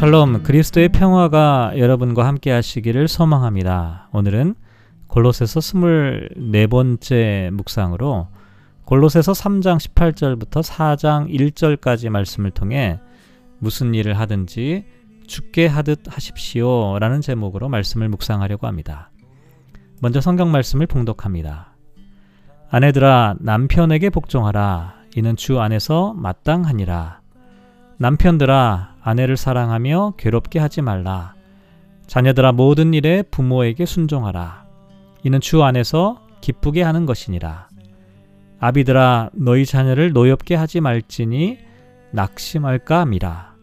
샬롬 그리스도의 평화가 여러분과 함께 하시기를 소망합니다. 오늘은 골로새서 24번째 묵상으로 골로새서 3장 18절부터 4장 1절까지 말씀을 통해 무슨 일을 하든지 죽게 하듯 하십시오 라는 제목으로 말씀을 묵상하려고 합니다. 먼저 성경 말씀을 봉독합니다. 아내들아 남편에게 복종하라 이는 주 안에서 마땅하니라 남편들아 아내를 사랑하며 괴롭게 하지 말라. 자녀들아 모든 일에 부모에게 순종하라. 이는 주 안에서 기쁘게 하는 것이니라. 아비들아 너희 자녀를 노엽게 하지 말지니 낙심할까 미라.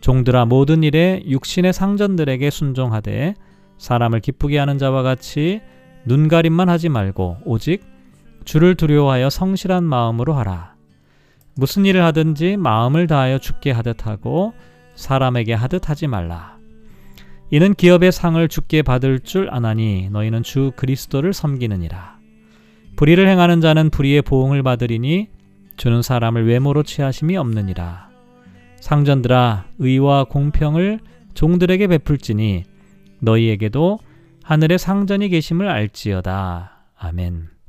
종들아 모든 일에 육신의 상전들에게 순종하되 사람을 기쁘게 하는 자와 같이 눈가림만 하지 말고 오직 주를 두려워하여 성실한 마음으로 하라. 무슨 일을 하든지 마음을 다하여 죽게 하듯 하고 사람에게 하듯 하지 말라. 이는 기업의 상을 죽게 받을 줄 아나니 너희는 주 그리스도를 섬기느니라. 불의를 행하는 자는 불의의 보응을 받으리니 주는 사람을 외모로 취하심이 없느니라. 상전들아 의와 공평을 종들에게 베풀지니 너희에게도 하늘에 상전이 계심을 알지어다. 아멘.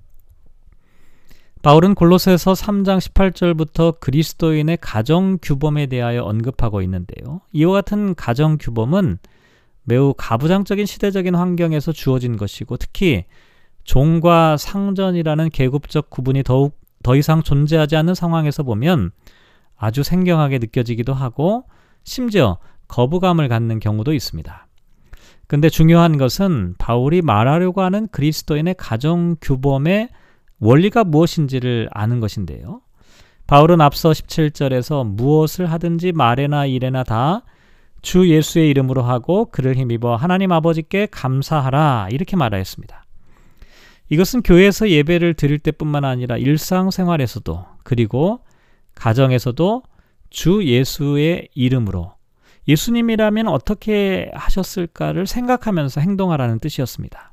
바울은 골로새서 3장 18절부터 그리스도인의 가정 규범에 대하여 언급하고 있는데요. 이와 같은 가정 규범은 매우 가부장적인 시대적인 환경에서 주어진 것이고 특히 종과 상전이라는 계급적 구분이 더욱 더 이상 존재하지 않는 상황에서 보면 아주 생경하게 느껴지기도 하고 심지어 거부감을 갖는 경우도 있습니다. 근데 중요한 것은 바울이 말하려고 하는 그리스도인의 가정 규범의 원리가 무엇인지를 아는 것인데요. 바울은 앞서 17절에서 무엇을 하든지 말에나 일에나 다 주 예수의 이름으로 하고 그를 힘입어 하나님 아버지께 감사하라 이렇게 말하였습니다. 이것은 교회에서 예배를 드릴 때뿐만 아니라 일상생활에서도 그리고 가정에서도 주 예수의 이름으로 예수님이라면 어떻게 하셨을까를 생각하면서 행동하라는 뜻이었습니다.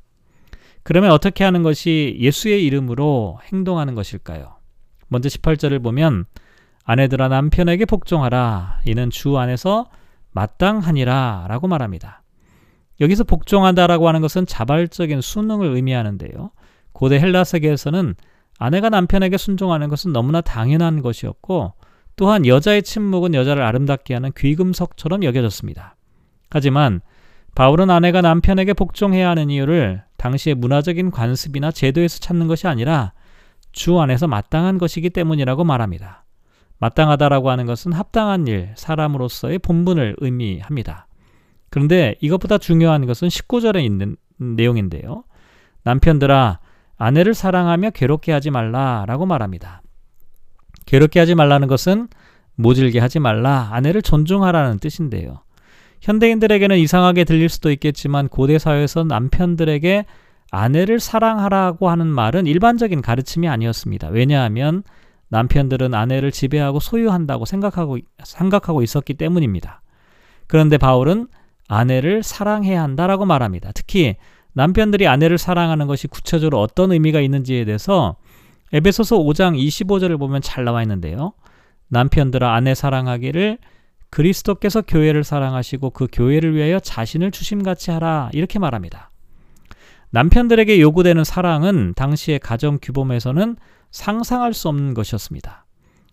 그러면 어떻게 하는 것이 예수의 이름으로 행동하는 것일까요? 먼저 18절을 보면 아내들아 남편에게 복종하라 이는 주 안에서 마땅하니라 라고 말합니다. 여기서 복종한다라고 하는 것은 자발적인 순응을 의미하는데요. 고대 헬라 세계에서는 아내가 남편에게 순종하는 것은 너무나 당연한 것이었고 또한 여자의 침묵은 여자를 아름답게 하는 귀금석처럼 여겨졌습니다. 하지만 바울은 아내가 남편에게 복종해야 하는 이유를 당시의 문화적인 관습이나 제도에서 찾는 것이 아니라 주 안에서 마땅한 것이기 때문이라고 말합니다. 마땅하다라고 하는 것은 합당한 일, 사람으로서의 본분을 의미합니다. 그런데 이것보다 중요한 것은 19절에 있는 내용인데요. 남편들아, 아내를 사랑하며 괴롭게 하지 말라라고 말합니다. 괴롭게 하지 말라는 것은 모질게 하지 말라, 아내를 존중하라는 뜻인데요. 현대인들에게는 이상하게 들릴 수도 있겠지만 고대 사회에서 남편들에게 아내를 사랑하라고 하는 말은 일반적인 가르침이 아니었습니다. 왜냐하면 남편들은 아내를 지배하고 소유한다고 생각하고, 생각하고 있었기 때문입니다. 그런데 바울은 아내를 사랑해야 한다라고 말합니다. 특히 남편들이 아내를 사랑하는 것이 구체적으로 어떤 의미가 있는지에 대해서 에베소서 5장 25절을 보면 잘 나와 있는데요. 남편들아 아내 사랑하기를 그리스도께서 교회를 사랑하시고 그 교회를 위하여 자신을 주심같이 하라 이렇게 말합니다. 남편들에게 요구되는 사랑은 당시의 가정 규범에서는 상상할 수 없는 것이었습니다.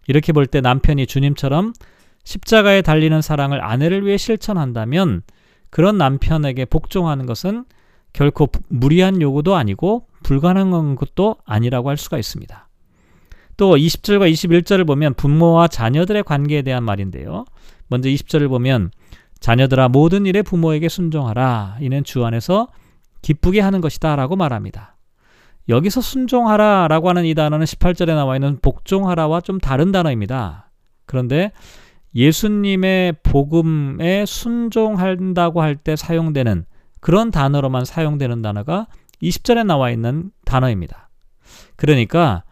이렇게 볼 때 남편이 주님처럼 십자가에 달리는 사랑을 아내를 위해 실천한다면 그런 남편에게 복종하는 것은 결코 무리한 요구도 아니고 불가능한 것도 아니라고 할 수가 있습니다. 또 20절과 21절을 보면 부모와 자녀들의 관계에 대한 말인데요. 먼저 20절을 보면 자녀들아 모든 일에 부모에게 순종하라. 이는 주 안에서 기쁘게 하는 것이다. 라고 말합니다. 여기서 순종하라 라고 하는 이 단어는 18절에 나와 있는 복종하라와 좀 다른 단어입니다. 그런데 예수님의 복음에 순종한다고 할 때 사용되는 그런 단어로만 사용되는 단어가 20절에 나와 있는 단어입니다. 그러니까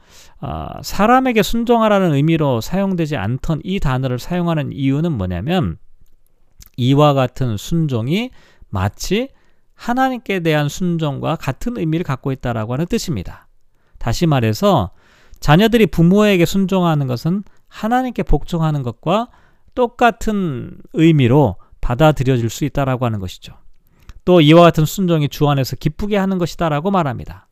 어, 사람에게 순종하라는 의미로 사용되지 않던 이 단어를 사용하는 이유는 뭐냐면 이와 같은 순종이 마치 하나님께 대한 순종과 같은 의미를 갖고 있다라고 하는 뜻입니다. 다시 말해서 자녀들이 부모에게 순종하는 것은 하나님께 복종하는 것과 똑같은 의미로 받아들여질 수 있다라고 하는 것이죠. 또 이와 같은 순종이 주 안에서 기쁘게 하는 것이다라고 말합니다.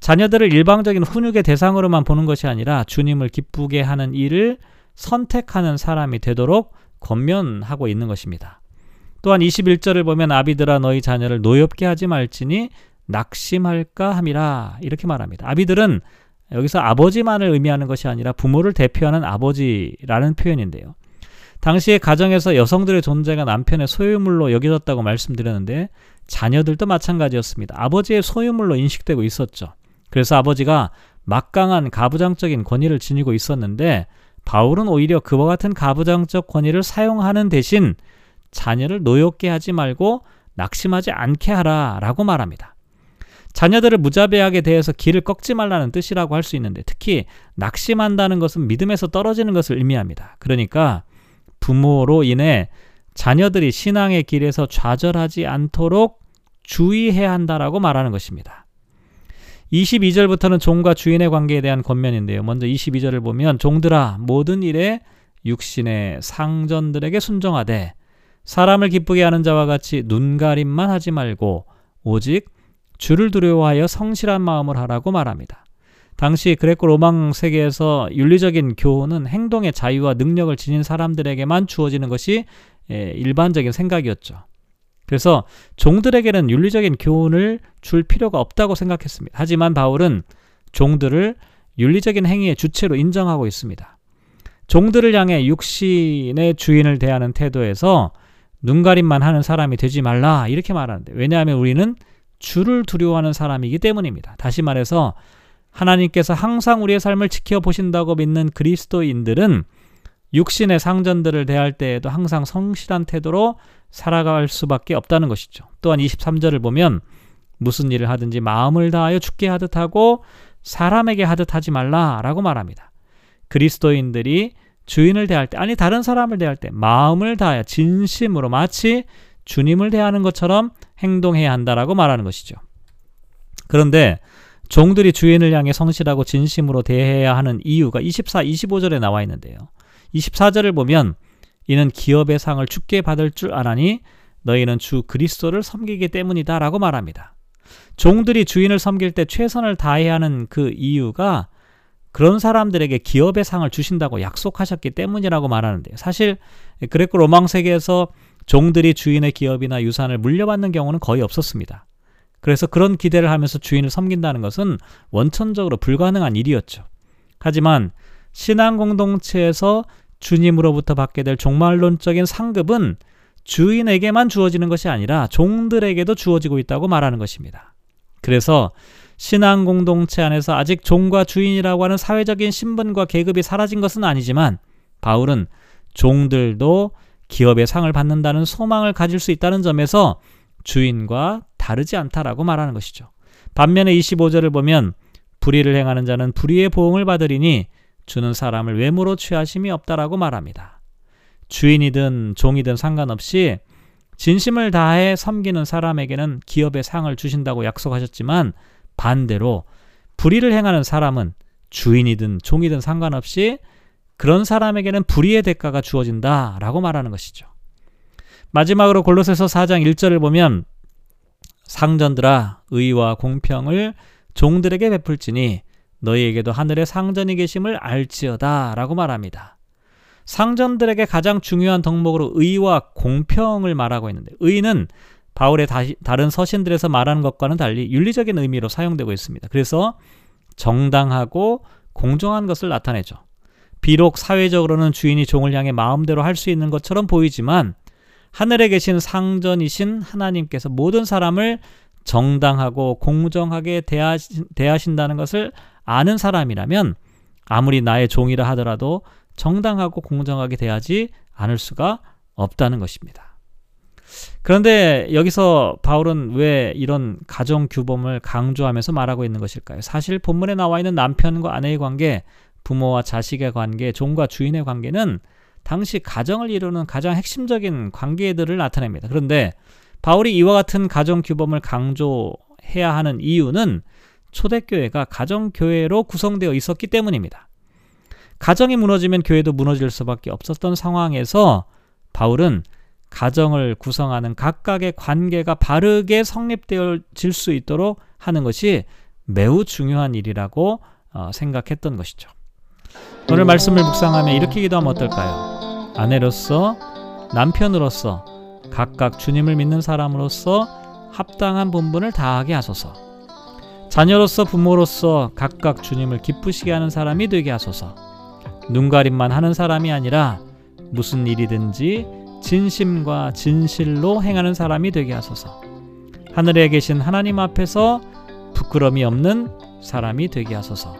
자녀들을 일방적인 훈육의 대상으로만 보는 것이 아니라 주님을 기쁘게 하는 일을 선택하는 사람이 되도록 권면하고 있는 것입니다. 또한 21절을 보면 아비들아 너희 자녀를 노엽게 하지 말지니 낙심할까 함이라 이렇게 말합니다. 아비들은 여기서 아버지만을 의미하는 것이 아니라 부모를 대표하는 아버지라는 표현인데요. 당시에 가정에서 여성들의 존재가 남편의 소유물로 여겨졌다고 말씀드렸는데 자녀들도 마찬가지였습니다. 아버지의 소유물로 인식되고 있었죠. 그래서 아버지가 막강한 가부장적인 권위를 지니고 있었는데 바울은 오히려 그와 같은 가부장적 권위를 사용하는 대신 자녀를 노엽게 하지 말고 낙심하지 않게 하라 라고 말합니다. 자녀들을 무자비하게 대해서 길을 꺾지 말라는 뜻이라고 할 수 있는데 특히 낙심한다는 것은 믿음에서 떨어지는 것을 의미합니다. 그러니까 부모로 인해 자녀들이 신앙의 길에서 좌절하지 않도록 주의해야 한다라고 말하는 것입니다. 22절부터는 종과 주인의 관계에 대한 권면인데요. 먼저 22절을 보면 종들아 모든 일에 육신의 상전들에게 순종하되 사람을 기쁘게 하는 자와 같이 눈가림만 하지 말고 오직 주를 두려워하여 성실한 마음을 하라고 말합니다. 당시 그레코 로망 세계에서 윤리적인 교훈은 행동의 자유와 능력을 지닌 사람들에게만 주어지는 것이 예, 일반적인 생각이었죠. 그래서 종들에게는 윤리적인 교훈을 줄 필요가 없다고 생각했습니다. 하지만 바울은 종들을 윤리적인 행위의 주체로 인정하고 있습니다. 종들을 향해 육신의 주인을 대하는 태도에서 눈가림만 하는 사람이 되지 말라 이렇게 말하는데 왜냐하면 우리는 주를 두려워하는 사람이기 때문입니다. 다시 말해서 하나님께서 항상 우리의 삶을 지켜보신다고 믿는 그리스도인들은 육신의 상전들을 대할 때에도 항상 성실한 태도로 살아갈 수밖에 없다는 것이죠. 또한 23절을 보면 무슨 일을 하든지 마음을 다하여 죽게 하듯 하고 사람에게 하듯 하지 말라라고 말합니다. 그리스도인들이 주인을 대할 때 아니 다른 사람을 대할 때 마음을 다하여 진심으로 마치 주님을 대하는 것처럼 행동해야 한다라고 말하는 것이죠. 그런데 종들이 주인을 향해 성실하고 진심으로 대해야 하는 이유가 24, 25절에 나와 있는데요. 24절을 보면 이는 기업의 상을 죽게 받을 줄 아나니 너희는 주 그리스도를 섬기기 때문이다라고 말합니다. 종들이 주인을 섬길 때 최선을 다해야 하는 그 이유가 그런 사람들에게 기업의 상을 주신다고 약속하셨기 때문이라고 말하는데요. 사실 그레코 로망 세계에서 종들이 주인의 기업이나 유산을 물려받는 경우는 거의 없었습니다. 그래서 그런 기대를 하면서 주인을 섬긴다는 것은 원천적으로 불가능한 일이었죠. 하지만 신앙 공동체에서 주님으로부터 받게 될 종말론적인 상급은 주인에게만 주어지는 것이 아니라 종들에게도 주어지고 있다고 말하는 것입니다. 그래서 신앙 공동체 안에서 아직 종과 주인이라고 하는 사회적인 신분과 계급이 사라진 것은 아니지만 바울은 종들도 기업의 상을 받는다는 소망을 가질 수 있다는 점에서 주인과 다르지 않다라고 말하는 것이죠. 반면에 25절을 보면 불의를 행하는 자는 불의의 보응을 받으리니 주는 사람을 외모로 취하심이 없다라고 말합니다. 주인이든 종이든 상관없이 진심을 다해 섬기는 사람에게는 기업의 상을 주신다고 약속하셨지만 반대로 불의를 행하는 사람은 주인이든 종이든 상관없이 그런 사람에게는 불의의 대가가 주어진다라고 말하는 것이죠. 마지막으로 골로새서 4장 1절을 보면 상전들아 의와 공평을 종들에게 베풀지니 너희에게도 하늘의 상전이 계심을 알지어다 라고 말합니다. 상전들에게 가장 중요한 덕목으로 의와 공평을 말하고 있는데 의는 바울의 다른 서신들에서 말하는 것과는 달리 윤리적인 의미로 사용되고 있습니다. 그래서 정당하고 공정한 것을 나타내죠. 비록 사회적으로는 주인이 종을 향해 마음대로 할 수 있는 것처럼 보이지만 하늘에 계신 상전이신 하나님께서 모든 사람을 정당하고 공정하게 대하신, 대하신다는 것을 아는 사람이라면 아무리 나의 종이라 하더라도 정당하고 공정하게 대하지 않을 수가 없다는 것입니다. 그런데 여기서 바울은 왜 이런 가정 규범을 강조하면서 말하고 있는 것일까요? 사실 본문에 나와 있는 남편과 아내의 관계, 부모와 자식의 관계, 종과 주인의 관계는 당시 가정을 이루는 가장 핵심적인 관계들을 나타냅니다. 그런데 바울이 이와 같은 가정 규범을 강조해야 하는 이유는 초대교회가 가정교회로 구성되어 있었기 때문입니다. 가정이 무너지면 교회도 무너질 수밖에 없었던 상황에서 바울은 가정을 구성하는 각각의 관계가 바르게 성립되어질 수 있도록 하는 것이 매우 중요한 일이라고 어, 생각했던 것이죠. 오늘 말씀을 묵상하며 이렇게 기도하면 어떨까요? 아내로서 남편으로서 각각 주님을 믿는 사람으로서 합당한 본분을 다하게 하소서. 자녀로서 부모로서 각각 주님을 기쁘시게 하는 사람이 되게 하소서. 눈가림만 하는 사람이 아니라 무슨 일이든지 진심과 진실로 행하는 사람이 되게 하소서. 하늘에 계신 하나님 앞에서 부끄럼이 없는 사람이 되게 하소서.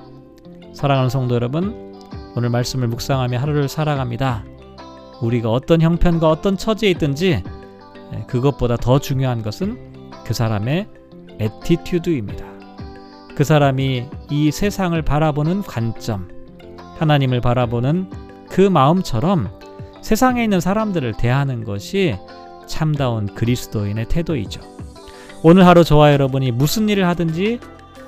사랑하는 성도 여러분, 오늘 말씀을 묵상하며 하루를 살아갑니다. 우리가 어떤 형편과 어떤 처지에 있든지 그것보다 더 중요한 것은 그 사람의 attitude입니다. 그 사람이 이 세상을 바라보는 관점, 하나님을 바라보는 그 마음처럼 세상에 있는 사람들을 대하는 것이 참다운 그리스도인의 태도이죠. 오늘 하루 저와 여러분이 무슨 일을 하든지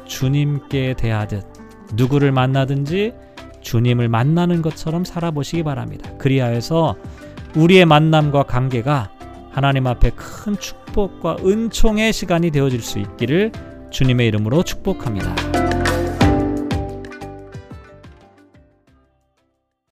주님께 대하듯 누구를 만나든지 주님을 만나는 것처럼 살아보시기 바랍니다. 그리하여서 우리의 만남과 관계가 하나님 앞에 큰 축복과 은총의 시간이 되어질 수 있기를 주님의 이름으로 축복합니다.